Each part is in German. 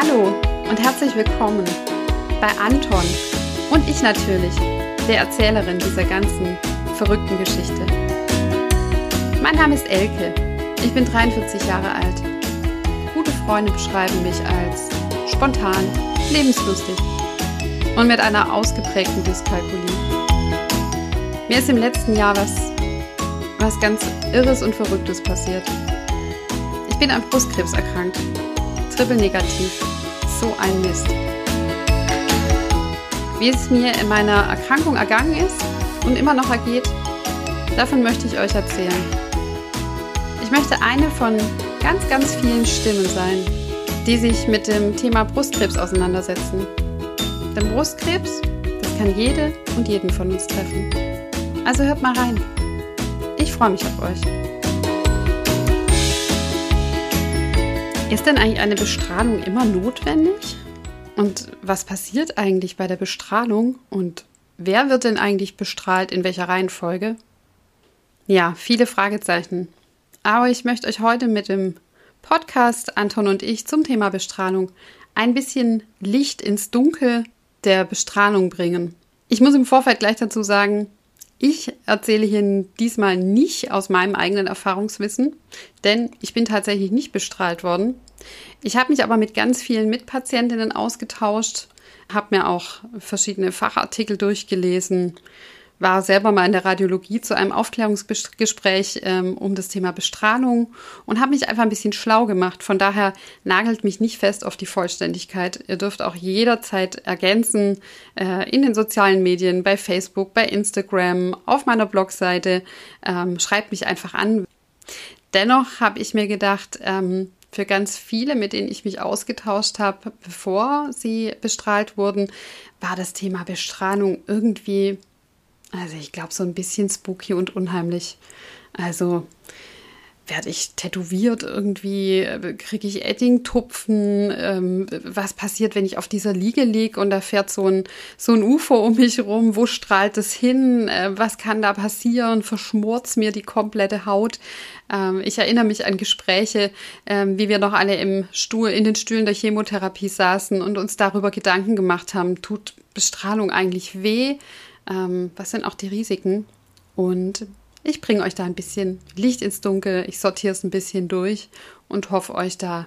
Hallo und herzlich willkommen bei Anton und ich natürlich, der Erzählerin dieser ganzen verrückten Geschichte. Mein Name ist Elke, ich bin 43 Jahre alt. Gute Freunde beschreiben mich als spontan, lebenslustig und mit einer ausgeprägten Dyskalkulie. Mir ist im letzten Jahr was, was ganz Irres und Verrücktes passiert. Ich bin an Brustkrebs erkrankt triple negativ. So ein Mist. Wie es mir in meiner Erkrankung ergangen ist und immer noch ergeht, davon möchte ich euch erzählen. Ich möchte eine von ganz, ganz vielen Stimmen sein, die sich mit dem Thema Brustkrebs auseinandersetzen. Denn Brustkrebs, das kann jede und jeden von uns treffen. Also hört mal rein. Ich freue mich auf euch. Ist denn eigentlich eine Bestrahlung immer notwendig? Und was passiert eigentlich bei der Bestrahlung? Und wer wird denn eigentlich bestrahlt in welcher Reihenfolge? Ja, viele Fragezeichen. Aber ich möchte euch heute mit dem Podcast Anton und ich zum Thema Bestrahlung ein bisschen Licht ins Dunkel der Bestrahlung bringen. Ich muss im Vorfeld gleich dazu sagen, ich erzähle hier diesmal nicht aus meinem eigenen Erfahrungswissen, denn ich bin tatsächlich nicht bestrahlt worden. Ich habe mich aber mit ganz vielen Mitpatientinnen ausgetauscht, habe mir auch verschiedene Fachartikel durchgelesen, war selber mal in der Radiologie zu einem Aufklärungsgespräch ähm, um das Thema Bestrahlung und habe mich einfach ein bisschen schlau gemacht. Von daher nagelt mich nicht fest auf die Vollständigkeit. Ihr dürft auch jederzeit ergänzen äh, in den sozialen Medien, bei Facebook, bei Instagram, auf meiner Blogseite. Ähm, schreibt mich einfach an. Dennoch habe ich mir gedacht, ähm, für ganz viele, mit denen ich mich ausgetauscht habe, bevor sie bestrahlt wurden, war das Thema Bestrahlung irgendwie also ich glaube so ein bisschen spooky und unheimlich. Also werde ich tätowiert irgendwie, kriege ich Eddingtupfen, ähm, was passiert, wenn ich auf dieser Liege liege und da fährt so ein, so ein UFO um mich rum, wo strahlt es hin, äh, was kann da passieren, verschmort mir die komplette Haut. Ähm, ich erinnere mich an Gespräche, ähm, wie wir noch alle im Stuhl, in den Stühlen der Chemotherapie saßen und uns darüber Gedanken gemacht haben, tut Bestrahlung eigentlich weh? Ähm, was sind auch die Risiken. Und ich bringe euch da ein bisschen Licht ins Dunkel, ich sortiere es ein bisschen durch und hoffe euch da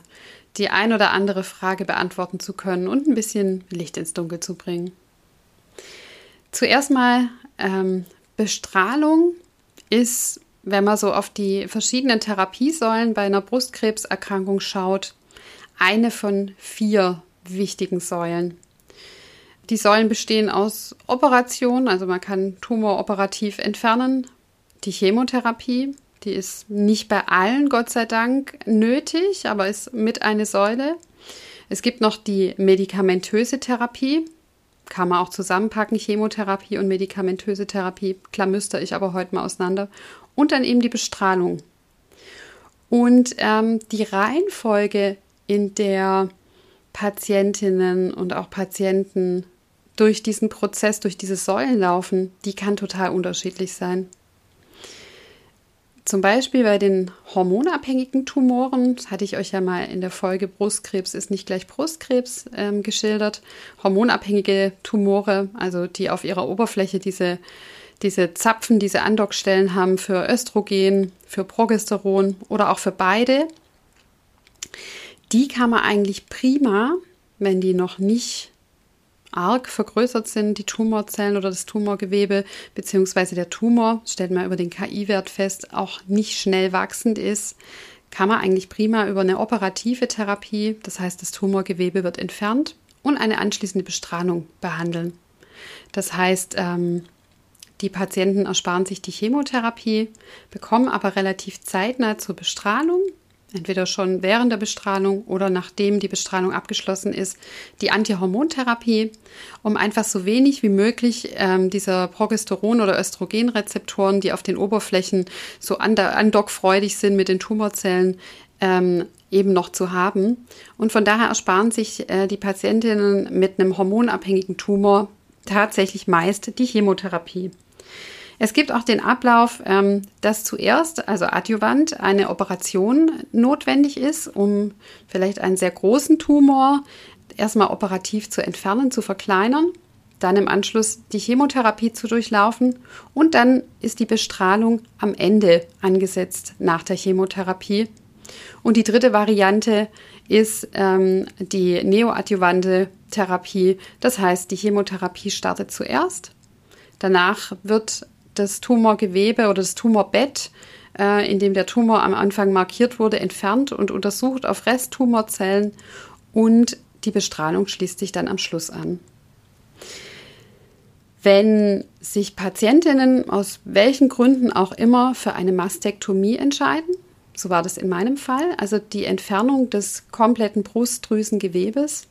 die ein oder andere Frage beantworten zu können und ein bisschen Licht ins Dunkel zu bringen. Zuerst mal, ähm, Bestrahlung ist, wenn man so auf die verschiedenen Therapiesäulen bei einer Brustkrebserkrankung schaut, eine von vier wichtigen Säulen. Die Säulen bestehen aus Operationen, also man kann Tumor operativ entfernen. Die Chemotherapie, die ist nicht bei allen, Gott sei Dank, nötig, aber ist mit eine Säule. Es gibt noch die medikamentöse Therapie, kann man auch zusammenpacken, Chemotherapie und medikamentöse Therapie, klamüster ich aber heute mal auseinander. Und dann eben die Bestrahlung. Und ähm, die Reihenfolge, in der Patientinnen und auch Patienten durch diesen Prozess, durch diese Säulen laufen, die kann total unterschiedlich sein. Zum Beispiel bei den hormonabhängigen Tumoren, das hatte ich euch ja mal in der Folge Brustkrebs ist nicht gleich Brustkrebs ähm, geschildert. Hormonabhängige Tumore, also die auf ihrer Oberfläche diese, diese Zapfen, diese Andockstellen haben für Östrogen, für Progesteron oder auch für beide, die kann man eigentlich prima, wenn die noch nicht arg vergrößert sind, die Tumorzellen oder das Tumorgewebe, beziehungsweise der Tumor, stellt man über den KI-Wert fest, auch nicht schnell wachsend ist, kann man eigentlich prima über eine operative Therapie, das heißt das Tumorgewebe wird entfernt, und eine anschließende Bestrahlung behandeln. Das heißt, ähm, die Patienten ersparen sich die Chemotherapie, bekommen aber relativ zeitnah zur Bestrahlung entweder schon während der Bestrahlung oder nachdem die Bestrahlung abgeschlossen ist, die Antihormontherapie, um einfach so wenig wie möglich ähm, dieser Progesteron- oder Östrogenrezeptoren, die auf den Oberflächen so andockfreudig sind mit den Tumorzellen, ähm, eben noch zu haben. Und von daher ersparen sich äh, die Patientinnen mit einem hormonabhängigen Tumor tatsächlich meist die Chemotherapie. Es gibt auch den Ablauf, ähm, dass zuerst, also adjuvant, eine Operation notwendig ist, um vielleicht einen sehr großen Tumor erstmal operativ zu entfernen, zu verkleinern, dann im Anschluss die Chemotherapie zu durchlaufen und dann ist die Bestrahlung am Ende angesetzt nach der Chemotherapie. Und die dritte Variante ist ähm, die neoadjuvante Therapie. Das heißt, die Chemotherapie startet zuerst. Danach wird das Tumorgewebe oder das Tumorbett, äh, in dem der Tumor am Anfang markiert wurde, entfernt und untersucht auf Resttumorzellen und die Bestrahlung schließt sich dann am Schluss an. Wenn sich Patientinnen aus welchen Gründen auch immer für eine Mastektomie entscheiden, so war das in meinem Fall, also die Entfernung des kompletten Brustdrüsengewebes,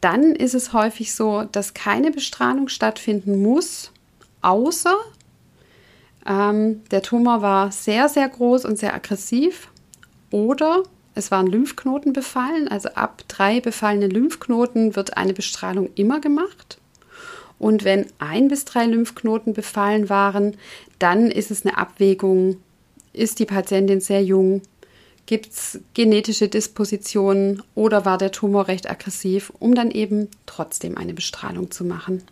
dann ist es häufig so, dass keine Bestrahlung stattfinden muss, außer ähm, der Tumor war sehr, sehr groß und sehr aggressiv oder es waren Lymphknoten befallen. Also ab drei befallene Lymphknoten wird eine Bestrahlung immer gemacht. Und wenn ein bis drei Lymphknoten befallen waren, dann ist es eine Abwägung, ist die Patientin sehr jung, gibt es genetische Dispositionen oder war der Tumor recht aggressiv, um dann eben trotzdem eine Bestrahlung zu machen.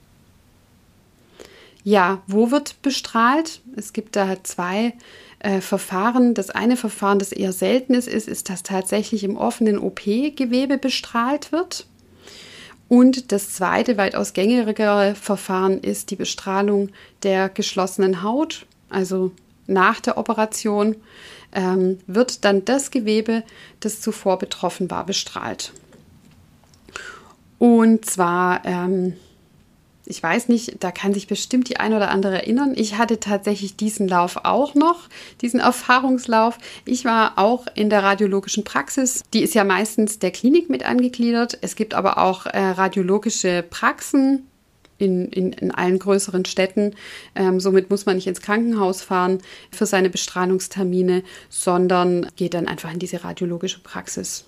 Ja, wo wird bestrahlt? Es gibt da zwei äh, Verfahren. Das eine Verfahren, das eher selten ist, ist, dass tatsächlich im offenen OP-Gewebe bestrahlt wird. Und das zweite, weitaus gängigere Verfahren ist die Bestrahlung der geschlossenen Haut, also nach der Operation ähm, wird dann das Gewebe, das zuvor betroffen war, bestrahlt. Und zwar ähm, ich weiß nicht, da kann sich bestimmt die ein oder andere erinnern. Ich hatte tatsächlich diesen Lauf auch noch, diesen Erfahrungslauf. Ich war auch in der radiologischen Praxis. Die ist ja meistens der Klinik mit angegliedert. Es gibt aber auch äh, radiologische Praxen. In, in, in allen größeren Städten. Ähm, somit muss man nicht ins Krankenhaus fahren für seine Bestrahlungstermine, sondern geht dann einfach in diese radiologische Praxis.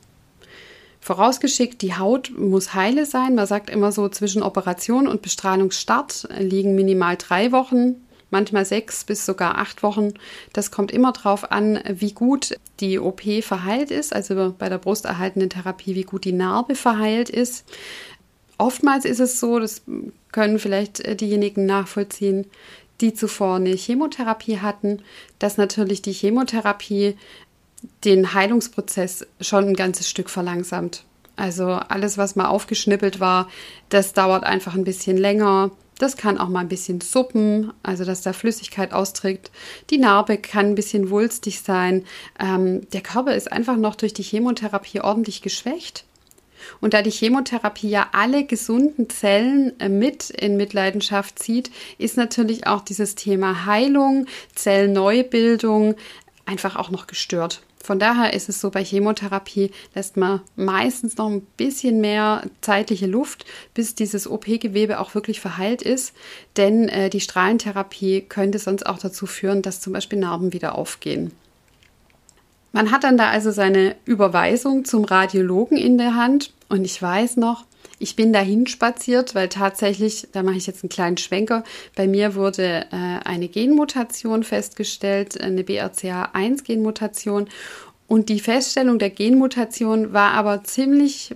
Vorausgeschickt, die Haut muss heile sein. Man sagt immer so, zwischen Operation und Bestrahlungsstart liegen minimal drei Wochen, manchmal sechs bis sogar acht Wochen. Das kommt immer darauf an, wie gut die OP verheilt ist, also bei der brusterhaltenden Therapie, wie gut die Narbe verheilt ist. Oftmals ist es so, das können vielleicht diejenigen nachvollziehen, die zuvor eine Chemotherapie hatten, dass natürlich die Chemotherapie den Heilungsprozess schon ein ganzes Stück verlangsamt. Also alles, was mal aufgeschnippelt war, das dauert einfach ein bisschen länger. Das kann auch mal ein bisschen suppen, also dass da Flüssigkeit austrägt. Die Narbe kann ein bisschen wulstig sein. Ähm, der Körper ist einfach noch durch die Chemotherapie ordentlich geschwächt. Und da die Chemotherapie ja alle gesunden Zellen äh, mit in Mitleidenschaft zieht, ist natürlich auch dieses Thema Heilung, Zellneubildung einfach auch noch gestört. Von daher ist es so, bei Chemotherapie lässt man meistens noch ein bisschen mehr zeitliche Luft, bis dieses OP-Gewebe auch wirklich verheilt ist. Denn äh, die Strahlentherapie könnte sonst auch dazu führen, dass zum Beispiel Narben wieder aufgehen. Man hat dann da also seine Überweisung zum Radiologen in der Hand. Und ich weiß noch, ich bin dahin spaziert, weil tatsächlich, da mache ich jetzt einen kleinen Schwenker, bei mir wurde äh, eine Genmutation festgestellt, eine BRCA1-Genmutation. Und die Feststellung der Genmutation war aber ziemlich,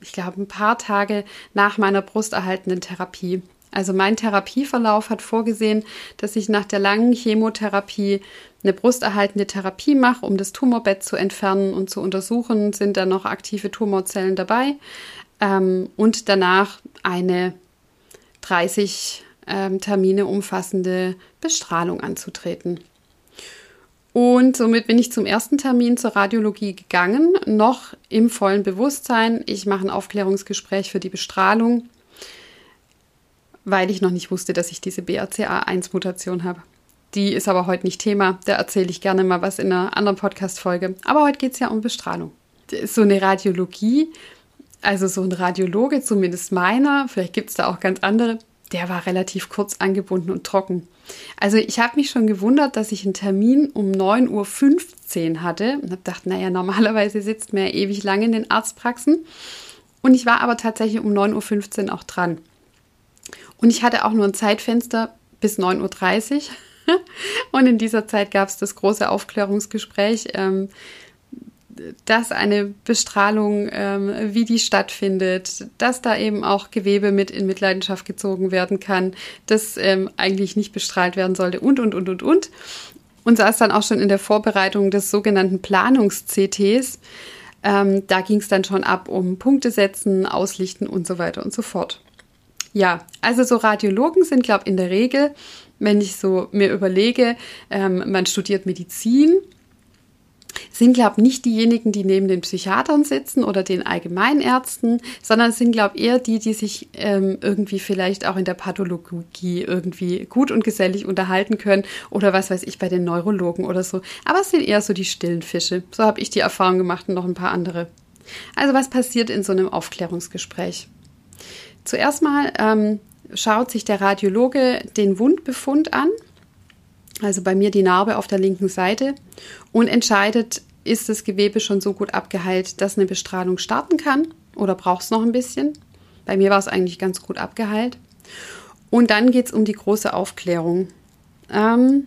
ich glaube, ein paar Tage nach meiner brusterhaltenden Therapie. Also mein Therapieverlauf hat vorgesehen, dass ich nach der langen Chemotherapie eine brusterhaltende Therapie mache, um das Tumorbett zu entfernen und zu untersuchen, sind da noch aktive Tumorzellen dabei ähm, und danach eine 30 ähm, Termine umfassende Bestrahlung anzutreten. Und somit bin ich zum ersten Termin zur Radiologie gegangen, noch im vollen Bewusstsein. Ich mache ein Aufklärungsgespräch für die Bestrahlung, weil ich noch nicht wusste, dass ich diese BRCA1-Mutation habe. Die ist aber heute nicht Thema. Da erzähle ich gerne mal was in einer anderen Podcast-Folge. Aber heute geht es ja um Bestrahlung. So eine Radiologie also so ein Radiologe, zumindest meiner, vielleicht gibt es da auch ganz andere, der war relativ kurz angebunden und trocken. Also ich habe mich schon gewundert, dass ich einen Termin um 9.15 Uhr hatte und habe gedacht, naja, normalerweise sitzt man ja ewig lange in den Arztpraxen. Und ich war aber tatsächlich um 9.15 Uhr auch dran. Und ich hatte auch nur ein Zeitfenster bis 9.30 Uhr. Und in dieser Zeit gab es das große Aufklärungsgespräch, ähm, dass eine Bestrahlung, ähm, wie die stattfindet, dass da eben auch Gewebe mit in Mitleidenschaft gezogen werden kann, das ähm, eigentlich nicht bestrahlt werden sollte und, und, und, und, und. Und saß dann auch schon in der Vorbereitung des sogenannten Planungs-CTs. Ähm, da ging es dann schon ab um Punkte setzen, auslichten und so weiter und so fort. Ja, also so Radiologen sind, glaube ich, in der Regel, wenn ich so mir überlege, ähm, man studiert Medizin, sind, glaube ich, nicht diejenigen, die neben den Psychiatern sitzen oder den Allgemeinärzten, sondern sind, glaube ich, eher die, die sich ähm, irgendwie vielleicht auch in der Pathologie irgendwie gut und gesellig unterhalten können oder was weiß ich bei den Neurologen oder so. Aber es sind eher so die stillen Fische. So habe ich die Erfahrung gemacht und noch ein paar andere. Also was passiert in so einem Aufklärungsgespräch? Zuerst mal ähm, schaut sich der Radiologe den Wundbefund an also bei mir die Narbe auf der linken Seite und entscheidet, ist das Gewebe schon so gut abgeheilt, dass eine Bestrahlung starten kann oder braucht es noch ein bisschen. Bei mir war es eigentlich ganz gut abgeheilt. Und dann geht es um die große Aufklärung. Ähm,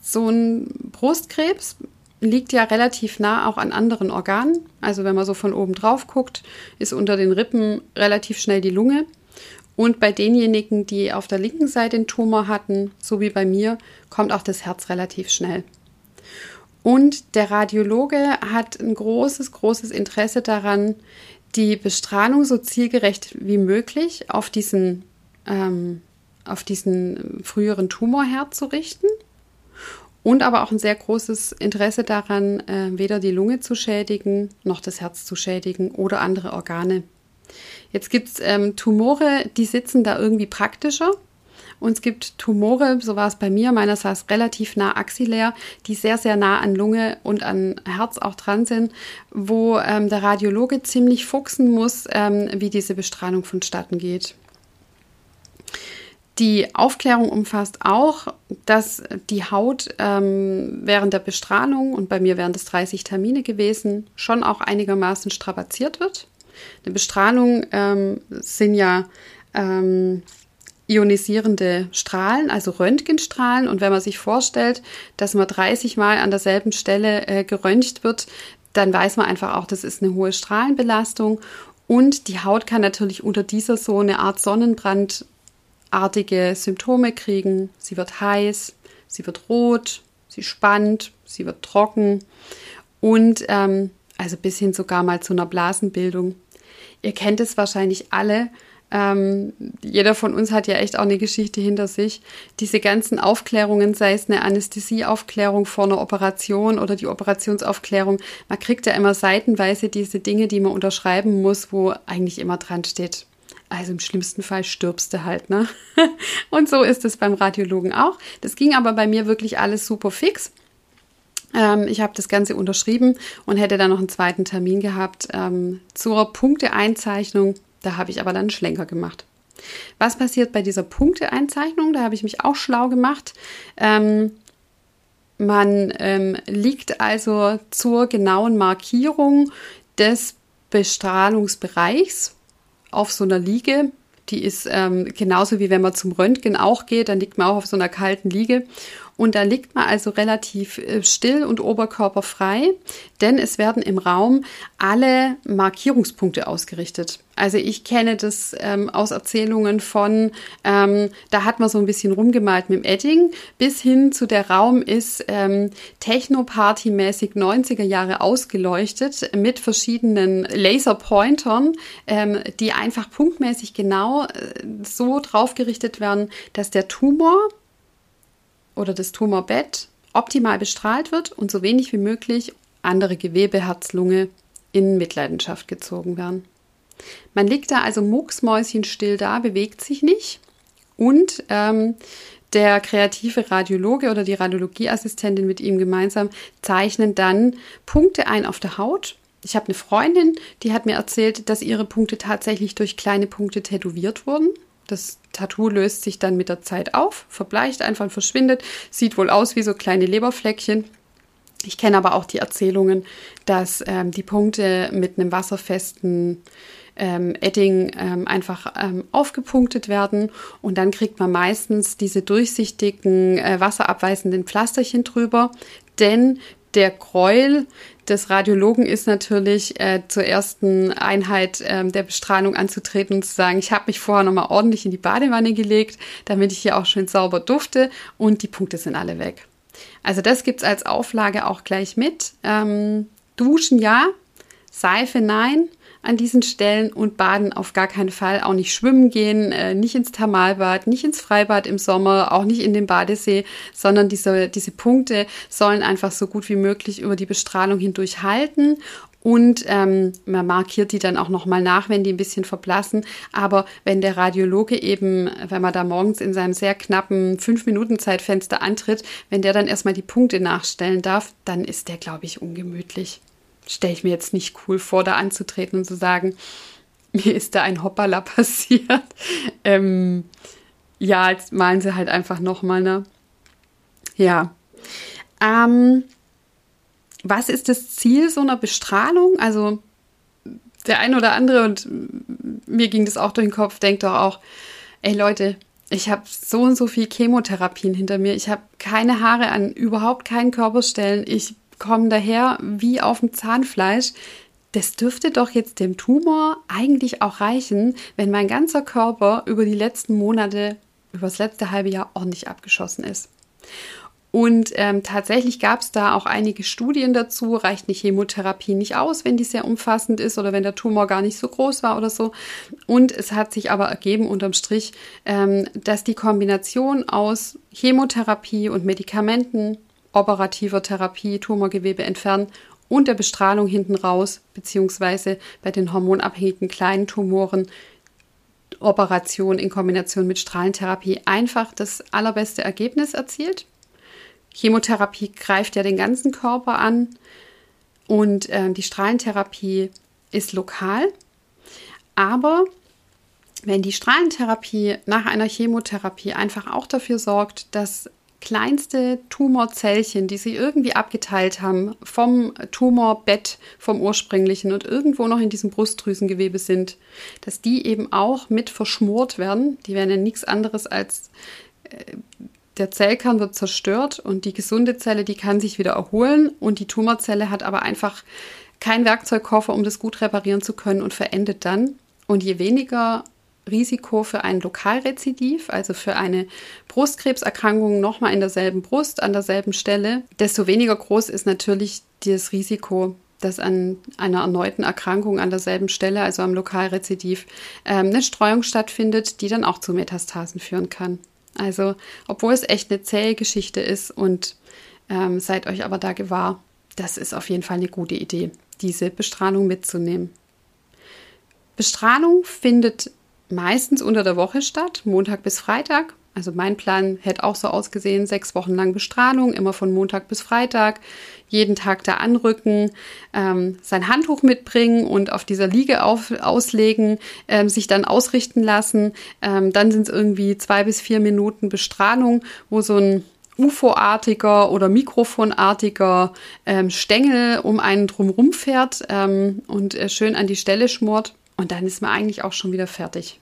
so ein Brustkrebs liegt ja relativ nah auch an anderen Organen. Also wenn man so von oben drauf guckt, ist unter den Rippen relativ schnell die Lunge. Und bei denjenigen, die auf der linken Seite den Tumor hatten, so wie bei mir, kommt auch das Herz relativ schnell. Und der Radiologe hat ein großes, großes Interesse daran, die Bestrahlung so zielgerecht wie möglich auf diesen, ähm, auf diesen früheren Tumorherd zu richten. Und aber auch ein sehr großes Interesse daran, äh, weder die Lunge zu schädigen, noch das Herz zu schädigen oder andere Organe. Jetzt gibt es ähm, Tumore, die sitzen da irgendwie praktischer. Und es gibt Tumore, so war es bei mir, meiner saß relativ nah axillär, die sehr, sehr nah an Lunge und an Herz auch dran sind, wo ähm, der Radiologe ziemlich fuchsen muss, ähm, wie diese Bestrahlung vonstatten geht. Die Aufklärung umfasst auch, dass die Haut ähm, während der Bestrahlung, und bei mir wären das 30 Termine gewesen, schon auch einigermaßen strapaziert wird. Eine Bestrahlung ähm, sind ja ähm, ionisierende Strahlen, also Röntgenstrahlen. Und wenn man sich vorstellt, dass man 30 Mal an derselben Stelle äh, geröntgt wird, dann weiß man einfach auch, das ist eine hohe Strahlenbelastung. Und die Haut kann natürlich unter dieser so eine Art Sonnenbrandartige Symptome kriegen. Sie wird heiß, sie wird rot, sie spannt, sie wird trocken und ähm, also bis hin sogar mal zu einer Blasenbildung. Ihr kennt es wahrscheinlich alle. Ähm, jeder von uns hat ja echt auch eine Geschichte hinter sich. Diese ganzen Aufklärungen, sei es eine Anästhesieaufklärung vor einer Operation oder die Operationsaufklärung, man kriegt ja immer seitenweise diese Dinge, die man unterschreiben muss, wo eigentlich immer dran steht. Also im schlimmsten Fall stirbst du halt, ne? Und so ist es beim Radiologen auch. Das ging aber bei mir wirklich alles super fix. Ähm, ich habe das Ganze unterschrieben und hätte dann noch einen zweiten Termin gehabt ähm, zur Punkteeinzeichnung. Da habe ich aber dann einen Schlenker gemacht. Was passiert bei dieser Punkteeinzeichnung? Da habe ich mich auch schlau gemacht. Ähm, man ähm, liegt also zur genauen Markierung des Bestrahlungsbereichs auf so einer Liege. Die ist ähm, genauso wie wenn man zum Röntgen auch geht, dann liegt man auch auf so einer kalten Liege und da liegt man also relativ äh, still und oberkörperfrei, denn es werden im Raum alle Markierungspunkte ausgerichtet. Also ich kenne das ähm, aus Erzählungen von, ähm, da hat man so ein bisschen rumgemalt mit dem Edding, bis hin zu der Raum ist ähm, Techno-Party-mäßig 90er Jahre ausgeleuchtet mit verschiedenen Laserpointern, ähm, die einfach punktmäßig genau äh, so draufgerichtet werden, dass der Tumor oder das Tumorbett optimal bestrahlt wird und so wenig wie möglich andere Gewebe, Herz, Lunge in Mitleidenschaft gezogen werden. Man liegt da also mucksmäuschenstill da, bewegt sich nicht und ähm, der kreative Radiologe oder die Radiologieassistentin mit ihm gemeinsam zeichnen dann Punkte ein auf der Haut. Ich habe eine Freundin, die hat mir erzählt, dass ihre Punkte tatsächlich durch kleine Punkte tätowiert wurden. Das Tattoo löst sich dann mit der Zeit auf, verbleicht einfach und verschwindet, sieht wohl aus wie so kleine Leberfleckchen. Ich kenne aber auch die Erzählungen, dass ähm, die Punkte mit einem wasserfesten ähm, Edding ähm, einfach ähm, aufgepunktet werden und dann kriegt man meistens diese durchsichtigen, äh, wasserabweisenden Pflasterchen drüber, denn der Gräuel des Radiologen ist natürlich äh, zur ersten Einheit äh, der Bestrahlung anzutreten und zu sagen, ich habe mich vorher nochmal ordentlich in die Badewanne gelegt, damit ich hier auch schön sauber dufte und die Punkte sind alle weg. Also das gibt es als Auflage auch gleich mit. Ähm, duschen ja, Seife nein an diesen Stellen und baden auf gar keinen Fall. Auch nicht schwimmen gehen, äh, nicht ins Thermalbad, nicht ins Freibad im Sommer, auch nicht in den Badesee, sondern diese, diese Punkte sollen einfach so gut wie möglich über die Bestrahlung hindurch halten und ähm, man markiert die dann auch nochmal nach, wenn die ein bisschen verblassen. Aber wenn der Radiologe eben, wenn man da morgens in seinem sehr knappen 5-Minuten-Zeitfenster antritt, wenn der dann erstmal die Punkte nachstellen darf, dann ist der, glaube ich, ungemütlich stelle ich mir jetzt nicht cool vor, da anzutreten und zu sagen, mir ist da ein Hoppala passiert. ähm, ja, jetzt malen sie halt einfach nochmal, ne? Ja. Ähm, was ist das Ziel so einer Bestrahlung? Also der ein oder andere, und mir ging das auch durch den Kopf, denkt doch auch, ey Leute, ich habe so und so viel Chemotherapien hinter mir. Ich habe keine Haare an überhaupt keinen Körperstellen. Ich kommen daher wie auf dem Zahnfleisch. Das dürfte doch jetzt dem Tumor eigentlich auch reichen, wenn mein ganzer Körper über die letzten Monate, über das letzte halbe Jahr ordentlich abgeschossen ist. Und ähm, tatsächlich gab es da auch einige Studien dazu. Reicht eine Chemotherapie nicht aus, wenn die sehr umfassend ist oder wenn der Tumor gar nicht so groß war oder so. Und es hat sich aber ergeben unterm Strich, ähm, dass die Kombination aus Chemotherapie und Medikamenten operativer Therapie Tumorgewebe entfernen und der Bestrahlung hinten raus, beziehungsweise bei den hormonabhängigen kleinen Tumoren Operation in Kombination mit Strahlentherapie einfach das allerbeste Ergebnis erzielt. Chemotherapie greift ja den ganzen Körper an und äh, die Strahlentherapie ist lokal. Aber wenn die Strahlentherapie nach einer Chemotherapie einfach auch dafür sorgt, dass kleinste Tumorzellchen, die sie irgendwie abgeteilt haben vom Tumorbett, vom ursprünglichen und irgendwo noch in diesem Brustdrüsengewebe sind, dass die eben auch mit verschmort werden. Die werden ja nichts anderes als äh, der Zellkern wird zerstört und die gesunde Zelle, die kann sich wieder erholen und die Tumorzelle hat aber einfach kein Werkzeugkoffer, um das gut reparieren zu können und verendet dann. Und je weniger Risiko für ein Lokalrezidiv, also für eine Brustkrebserkrankung nochmal in derselben Brust, an derselben Stelle, desto weniger groß ist natürlich das Risiko, dass an einer erneuten Erkrankung an derselben Stelle, also am Lokalrezidiv, ähm, eine Streuung stattfindet, die dann auch zu Metastasen führen kann. Also, obwohl es echt eine zähe Geschichte ist und ähm, seid euch aber da gewahr, das ist auf jeden Fall eine gute Idee, diese Bestrahlung mitzunehmen. Bestrahlung findet meistens unter der Woche statt, Montag bis Freitag. Also mein Plan hätte auch so ausgesehen, sechs Wochen lang Bestrahlung, immer von Montag bis Freitag, jeden Tag da anrücken, ähm, sein Handtuch mitbringen und auf dieser Liege auf, auslegen, ähm, sich dann ausrichten lassen. Ähm, dann sind es irgendwie zwei bis vier Minuten Bestrahlung, wo so ein UFO-artiger oder Mikrofonartiger ähm, Stängel um einen drumrum fährt ähm, und äh, schön an die Stelle schmort. Und dann ist man eigentlich auch schon wieder fertig.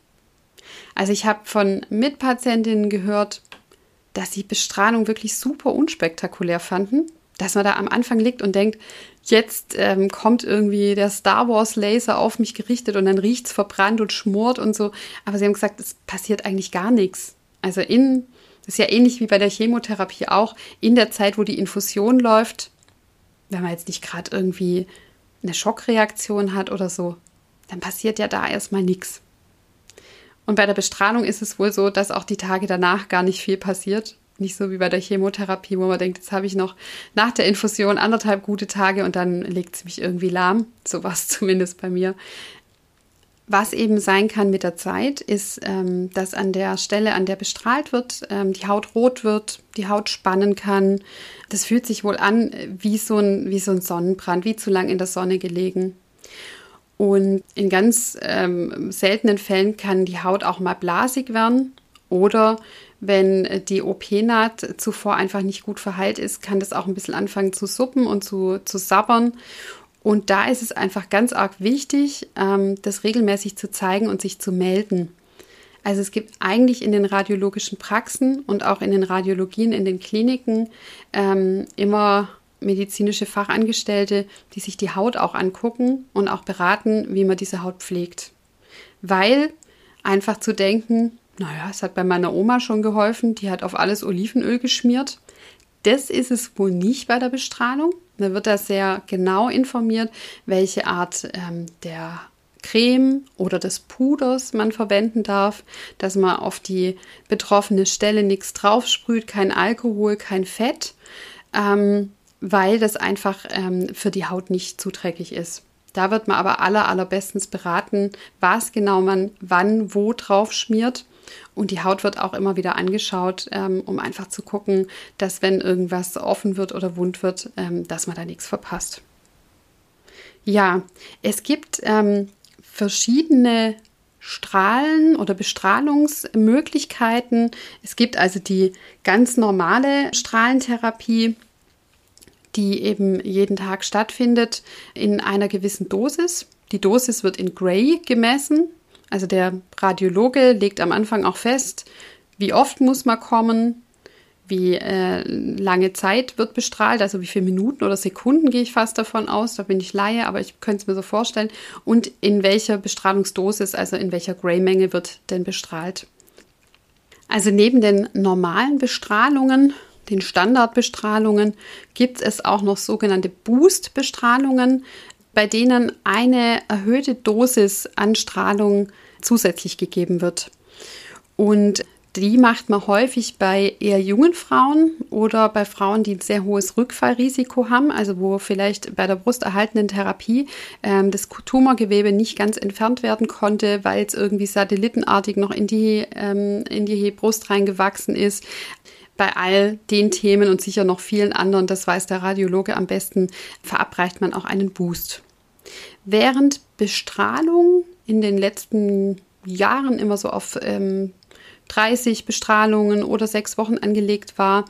Also ich habe von Mitpatientinnen gehört, dass sie Bestrahlung wirklich super unspektakulär fanden. Dass man da am Anfang liegt und denkt, jetzt ähm, kommt irgendwie der Star Wars Laser auf mich gerichtet und dann riecht es verbrannt und schmort und so. Aber sie haben gesagt, es passiert eigentlich gar nichts. Also in, das ist ja ähnlich wie bei der Chemotherapie auch, in der Zeit, wo die Infusion läuft, wenn man jetzt nicht gerade irgendwie eine Schockreaktion hat oder so, dann passiert ja da erstmal nichts. Und bei der Bestrahlung ist es wohl so, dass auch die Tage danach gar nicht viel passiert. Nicht so wie bei der Chemotherapie, wo man denkt, jetzt habe ich noch nach der Infusion anderthalb gute Tage und dann legt es mich irgendwie lahm. So war es zumindest bei mir. Was eben sein kann mit der Zeit, ist, ähm, dass an der Stelle, an der bestrahlt wird, ähm, die Haut rot wird, die Haut spannen kann. Das fühlt sich wohl an wie so ein, wie so ein Sonnenbrand, wie zu lang in der Sonne gelegen. Und in ganz ähm, seltenen Fällen kann die Haut auch mal blasig werden oder wenn die OP-Naht zuvor einfach nicht gut verheilt ist, kann das auch ein bisschen anfangen zu suppen und zu, zu sabbern. Und da ist es einfach ganz arg wichtig, ähm, das regelmäßig zu zeigen und sich zu melden. Also es gibt eigentlich in den radiologischen Praxen und auch in den Radiologien, in den Kliniken ähm, immer medizinische Fachangestellte, die sich die Haut auch angucken und auch beraten, wie man diese Haut pflegt. Weil einfach zu denken, naja, es hat bei meiner Oma schon geholfen, die hat auf alles Olivenöl geschmiert. Das ist es wohl nicht bei der Bestrahlung. Da wird da sehr genau informiert, welche Art ähm, der Creme oder des Puders man verwenden darf, dass man auf die betroffene Stelle nichts draufsprüht, kein Alkohol, kein Fett, ähm, weil das einfach ähm, für die Haut nicht zuträglich ist. Da wird man aber aller, allerbestens beraten, was genau man wann wo drauf schmiert. Und die Haut wird auch immer wieder angeschaut, ähm, um einfach zu gucken, dass wenn irgendwas offen wird oder wund wird, ähm, dass man da nichts verpasst. Ja, es gibt ähm, verschiedene Strahlen oder Bestrahlungsmöglichkeiten. Es gibt also die ganz normale Strahlentherapie, die eben jeden Tag stattfindet in einer gewissen Dosis. Die Dosis wird in Gray gemessen. Also der Radiologe legt am Anfang auch fest, wie oft muss man kommen, wie äh, lange Zeit wird bestrahlt, also wie viele Minuten oder Sekunden gehe ich fast davon aus. Da bin ich Laie, aber ich könnte es mir so vorstellen. Und in welcher Bestrahlungsdosis, also in welcher Gray-Menge wird denn bestrahlt. Also neben den normalen Bestrahlungen den Standardbestrahlungen gibt es auch noch sogenannte Boost-Bestrahlungen, bei denen eine erhöhte Dosis an Strahlung zusätzlich gegeben wird. Und die macht man häufig bei eher jungen Frauen oder bei Frauen, die ein sehr hohes Rückfallrisiko haben, also wo vielleicht bei der brusterhaltenden Therapie ähm, das Tumorgewebe nicht ganz entfernt werden konnte, weil es irgendwie satellitenartig noch in die, ähm, in die Brust reingewachsen ist bei all den Themen und sicher noch vielen anderen, das weiß der Radiologe am besten, verabreicht man auch einen Boost. Während Bestrahlung in den letzten Jahren immer so auf ähm, 30 Bestrahlungen oder sechs Wochen angelegt war,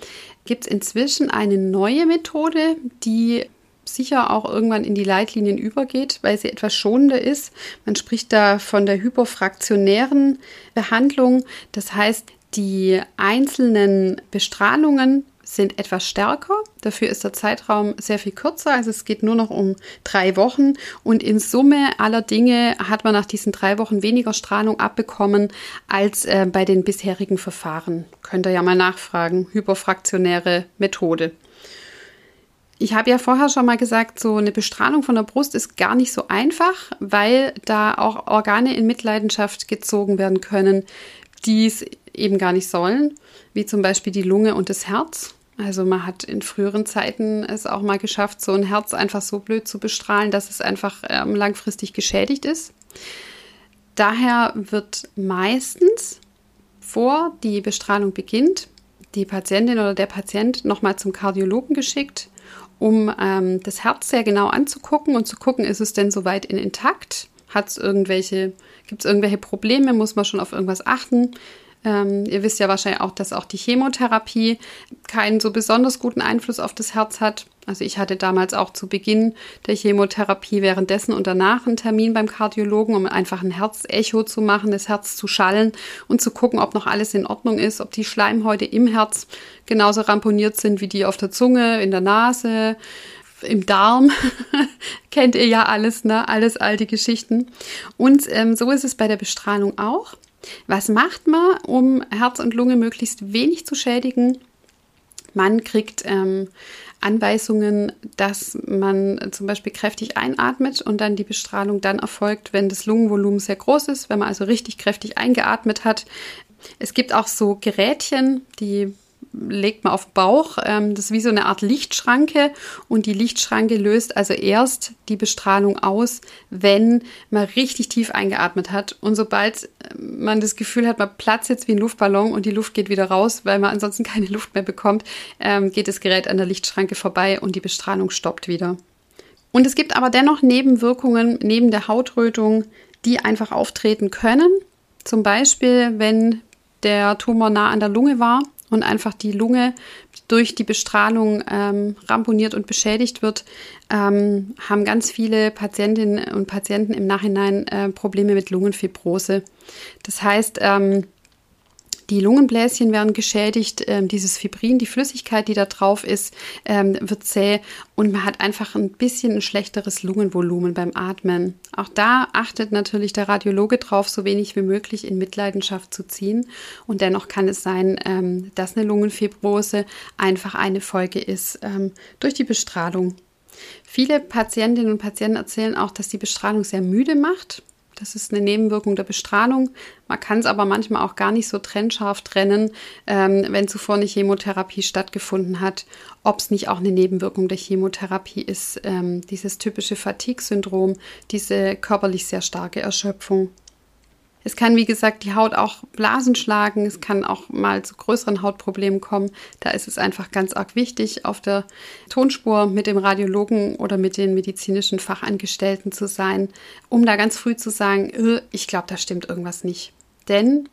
gibt es inzwischen eine neue Methode, die sicher auch irgendwann in die Leitlinien übergeht, weil sie etwas schonender ist. Man spricht da von der hypofraktionären Behandlung. Das heißt, die einzelnen Bestrahlungen sind etwas stärker. Dafür ist der Zeitraum sehr viel kürzer. Also es geht nur noch um drei Wochen. Und in Summe aller Dinge hat man nach diesen drei Wochen weniger Strahlung abbekommen als äh, bei den bisherigen Verfahren. Könnt ihr ja mal nachfragen. Hyperfraktionäre Methode. Ich habe ja vorher schon mal gesagt, so eine Bestrahlung von der Brust ist gar nicht so einfach, weil da auch Organe in Mitleidenschaft gezogen werden können, die es eben gar nicht sollen, wie zum Beispiel die Lunge und das Herz. Also man hat in früheren Zeiten es auch mal geschafft, so ein Herz einfach so blöd zu bestrahlen, dass es einfach ähm, langfristig geschädigt ist. Daher wird meistens, vor die Bestrahlung beginnt, die Patientin oder der Patient nochmal zum Kardiologen geschickt, um ähm, das Herz sehr genau anzugucken und zu gucken, ist es denn soweit in intakt? Hat es irgendwelche, gibt es irgendwelche Probleme? Muss man schon auf irgendwas achten? Ähm, ihr wisst ja wahrscheinlich auch, dass auch die Chemotherapie keinen so besonders guten Einfluss auf das Herz hat. Also ich hatte damals auch zu Beginn der Chemotherapie währenddessen und danach einen Termin beim Kardiologen, um einfach ein Herzecho zu machen, das Herz zu schallen und zu gucken, ob noch alles in Ordnung ist, ob die Schleimhäute im Herz genauso ramponiert sind wie die auf der Zunge, in der Nase, im Darm. Kennt ihr ja alles, ne? Alles alte Geschichten. Und ähm, so ist es bei der Bestrahlung auch. Was macht man, um Herz und Lunge möglichst wenig zu schädigen? Man kriegt ähm, Anweisungen, dass man zum Beispiel kräftig einatmet und dann die Bestrahlung dann erfolgt, wenn das Lungenvolumen sehr groß ist, wenn man also richtig kräftig eingeatmet hat. Es gibt auch so Gerätchen, die legt man auf den Bauch. Ähm, das ist wie so eine Art Lichtschranke und die Lichtschranke löst also erst die Bestrahlung aus, wenn man richtig tief eingeatmet hat. Und sobald ähm, man das Gefühl hat, man platzt jetzt wie ein Luftballon und die Luft geht wieder raus, weil man ansonsten keine Luft mehr bekommt, ähm, geht das Gerät an der Lichtschranke vorbei und die Bestrahlung stoppt wieder. Und es gibt aber dennoch Nebenwirkungen neben der Hautrötung, die einfach auftreten können. Zum Beispiel, wenn der Tumor nah an der Lunge war und einfach die Lunge, durch die Bestrahlung ähm, ramponiert und beschädigt wird, ähm, haben ganz viele Patientinnen und Patienten im Nachhinein äh, Probleme mit Lungenfibrose. Das heißt, ähm, die Lungenbläschen werden geschädigt, ähm, dieses Fibrin, die Flüssigkeit, die da drauf ist, ähm, wird zäh und man hat einfach ein bisschen ein schlechteres Lungenvolumen beim Atmen. Auch da achtet natürlich der Radiologe drauf, so wenig wie möglich in Mitleidenschaft zu ziehen. Und dennoch kann es sein, ähm, dass eine Lungenfibrose einfach eine Folge ist ähm, durch die Bestrahlung. Viele Patientinnen und Patienten erzählen auch, dass die Bestrahlung sehr müde macht. Das ist eine Nebenwirkung der Bestrahlung. Man kann es aber manchmal auch gar nicht so trennscharf trennen, ähm, wenn zuvor eine Chemotherapie stattgefunden hat, ob es nicht auch eine Nebenwirkung der Chemotherapie ist, ähm, dieses typische Fatigue-Syndrom, diese körperlich sehr starke Erschöpfung. Es kann, wie gesagt, die Haut auch Blasen schlagen. Es kann auch mal zu größeren Hautproblemen kommen. Da ist es einfach ganz arg wichtig, auf der Tonspur mit dem Radiologen oder mit den medizinischen Fachangestellten zu sein, um da ganz früh zu sagen, äh, ich glaube, da stimmt irgendwas nicht. Denn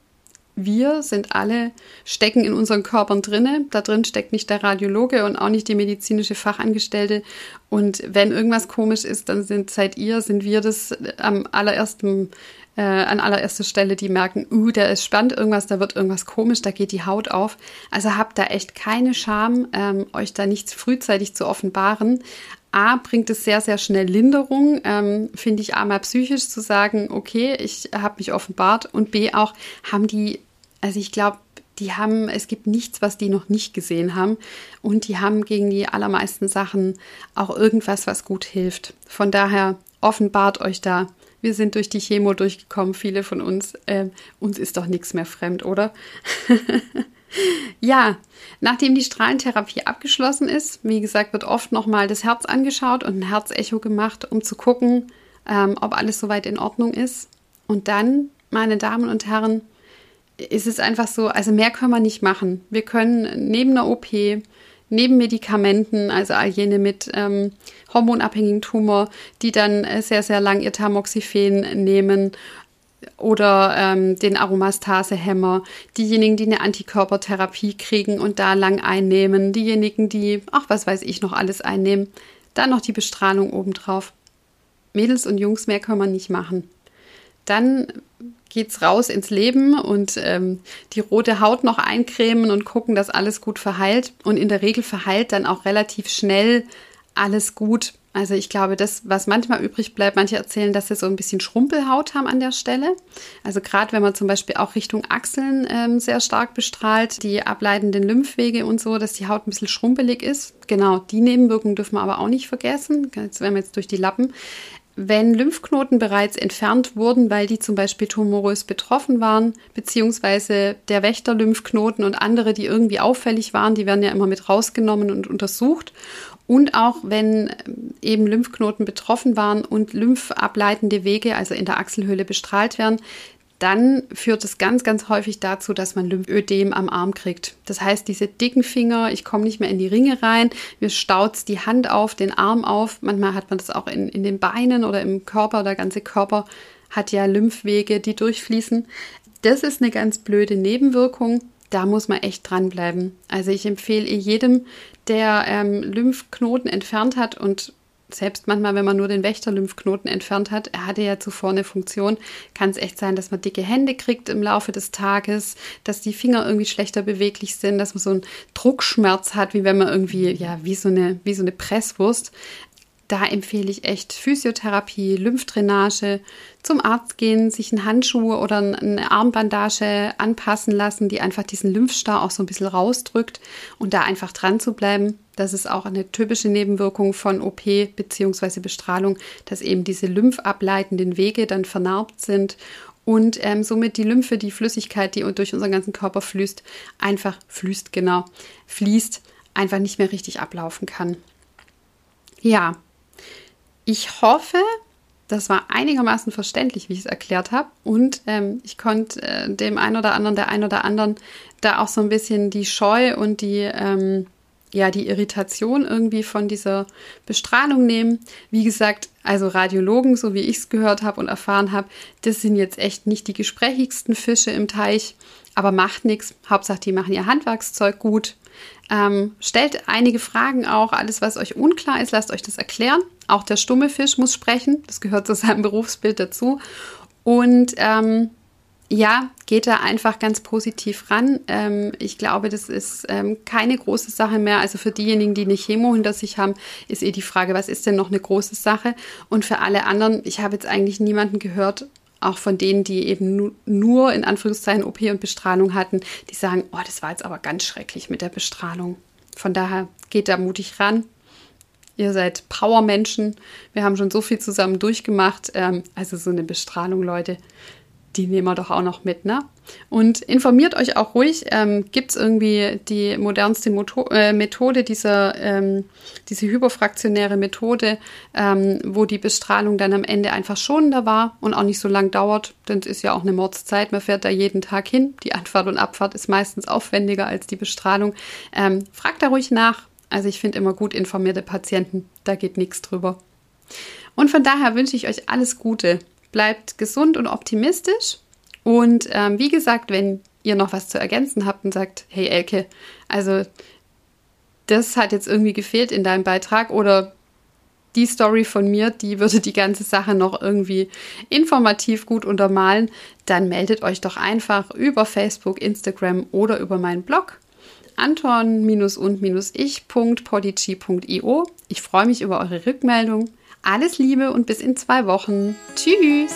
wir sind alle, stecken in unseren Körpern drinne. Da drin steckt nicht der Radiologe und auch nicht die medizinische Fachangestellte. Und wenn irgendwas komisch ist, dann sind, seid ihr, sind wir das am allerersten äh, an allererster Stelle, die merken, uh, da ist spannend irgendwas, da wird irgendwas komisch, da geht die Haut auf. Also habt da echt keine Scham, ähm, euch da nichts frühzeitig zu offenbaren. A, bringt es sehr, sehr schnell Linderung, ähm, finde ich einmal psychisch zu sagen, okay, ich habe mich offenbart und B auch haben die, also ich glaube, die haben, es gibt nichts, was die noch nicht gesehen haben. Und die haben gegen die allermeisten Sachen auch irgendwas, was gut hilft. Von daher offenbart euch da wir sind durch die Chemo durchgekommen, viele von uns. Äh, uns ist doch nichts mehr fremd, oder? ja, nachdem die Strahlentherapie abgeschlossen ist, wie gesagt, wird oft nochmal das Herz angeschaut und ein Herzecho gemacht, um zu gucken, ähm, ob alles soweit in Ordnung ist. Und dann, meine Damen und Herren, ist es einfach so, also mehr können wir nicht machen. Wir können neben einer OP neben Medikamenten, also all jene mit ähm, hormonabhängigen Tumor, die dann äh, sehr, sehr lang ihr Tamoxifen nehmen oder ähm, den Aromastasehemmer, diejenigen, die eine Antikörpertherapie kriegen und da lang einnehmen, diejenigen, die, ach, was weiß ich, noch alles einnehmen, dann noch die Bestrahlung obendrauf. Mädels und Jungs, mehr kann man nicht machen. Dann geht's raus ins Leben und ähm, die rote Haut noch eincremen und gucken, dass alles gut verheilt. Und in der Regel verheilt dann auch relativ schnell alles gut. Also ich glaube, das, was manchmal übrig bleibt, manche erzählen, dass sie so ein bisschen Schrumpelhaut haben an der Stelle. Also gerade wenn man zum Beispiel auch Richtung Achseln ähm, sehr stark bestrahlt, die ableitenden Lymphwege und so, dass die Haut ein bisschen schrumpelig ist. Genau, die Nebenwirkungen dürfen wir aber auch nicht vergessen. Jetzt werden wir jetzt durch die Lappen wenn Lymphknoten bereits entfernt wurden, weil die zum Beispiel tumorös betroffen waren, beziehungsweise der Wächter-Lymphknoten und andere, die irgendwie auffällig waren, die werden ja immer mit rausgenommen und untersucht. Und auch wenn ähm, eben Lymphknoten betroffen waren und lymphableitende Wege, also in der Achselhöhle bestrahlt werden, dann führt es ganz, ganz häufig dazu, dass man Lymphödem am Arm kriegt. Das heißt, diese dicken Finger, ich komme nicht mehr in die Ringe rein, mir staut die Hand auf, den Arm auf. Manchmal hat man das auch in, in den Beinen oder im Körper. Der ganze Körper hat ja Lymphwege, die durchfließen. Das ist eine ganz blöde Nebenwirkung. Da muss man echt dranbleiben. Also ich empfehle jedem, der ähm, Lymphknoten entfernt hat und selbst manchmal, wenn man nur den Wächterlymphknoten entfernt hat, er hatte ja zuvor eine Funktion, kann es echt sein, dass man dicke Hände kriegt im Laufe des Tages, dass die Finger irgendwie schlechter beweglich sind, dass man so einen Druckschmerz hat, wie wenn man irgendwie, ja, wie so eine, wie so eine Presswurst da empfehle ich echt Physiotherapie, Lymphdrainage, zum Arzt gehen, sich einen Handschuh oder eine Armbandage anpassen lassen, die einfach diesen Lymphstar auch so ein bisschen rausdrückt und da einfach dran zu bleiben. Das ist auch eine typische Nebenwirkung von OP bzw. Bestrahlung, dass eben diese lymphableitenden Wege dann vernarbt sind und ähm, somit die Lymphe, die Flüssigkeit, die durch unseren ganzen Körper fließt, einfach fließt, genau, fließt, einfach nicht mehr richtig ablaufen kann. Ja, ich hoffe, das war einigermaßen verständlich, wie ich es erklärt habe. Und ähm, ich konnte äh, dem einen oder anderen, der einen oder anderen da auch so ein bisschen die Scheu und die, ähm, ja die Irritation irgendwie von dieser Bestrahlung nehmen. Wie gesagt, also Radiologen, so wie ich es gehört habe und erfahren habe, das sind jetzt echt nicht die gesprächigsten Fische im Teich, aber macht nichts. Hauptsache, die machen ihr Handwerkszeug gut. Ähm, stellt einige Fragen auch, alles, was euch unklar ist, lasst euch das erklären. Auch der stumme Fisch muss sprechen, das gehört zu seinem Berufsbild dazu. Und ähm, ja, geht da einfach ganz positiv ran. Ähm, ich glaube, das ist ähm, keine große Sache mehr. Also für diejenigen, die eine Chemo hinter sich haben, ist eh die Frage, was ist denn noch eine große Sache? Und für alle anderen, ich habe jetzt eigentlich niemanden gehört, auch von denen, die eben nur in Anführungszeichen OP und Bestrahlung hatten, die sagen, oh, das war jetzt aber ganz schrecklich mit der Bestrahlung. Von daher geht da mutig ran. Ihr seid Power-Menschen. Wir haben schon so viel zusammen durchgemacht. Ähm, also so eine Bestrahlung, Leute, die nehmen wir doch auch noch mit, ne? Und informiert euch auch ruhig, ähm, gibt es irgendwie die modernste Moto äh, Methode, diese, ähm, diese hyperfraktionäre Methode, ähm, wo die Bestrahlung dann am Ende einfach schonender war und auch nicht so lang dauert, denn es ist ja auch eine Mordszeit, man fährt da jeden Tag hin, die Anfahrt und Abfahrt ist meistens aufwendiger als die Bestrahlung. Ähm, fragt da ruhig nach, also ich finde immer gut informierte Patienten, da geht nichts drüber. Und von daher wünsche ich euch alles Gute bleibt gesund und optimistisch. Und ähm, wie gesagt, wenn ihr noch was zu ergänzen habt und sagt, hey Elke, also das hat jetzt irgendwie gefehlt in deinem Beitrag oder die Story von mir, die würde die ganze Sache noch irgendwie informativ gut untermalen, dann meldet euch doch einfach über Facebook, Instagram oder über meinen Blog anton-und-ich.podigy.io. Ich freue mich über eure Rückmeldung. Alles Liebe und bis in zwei Wochen. Tschüss!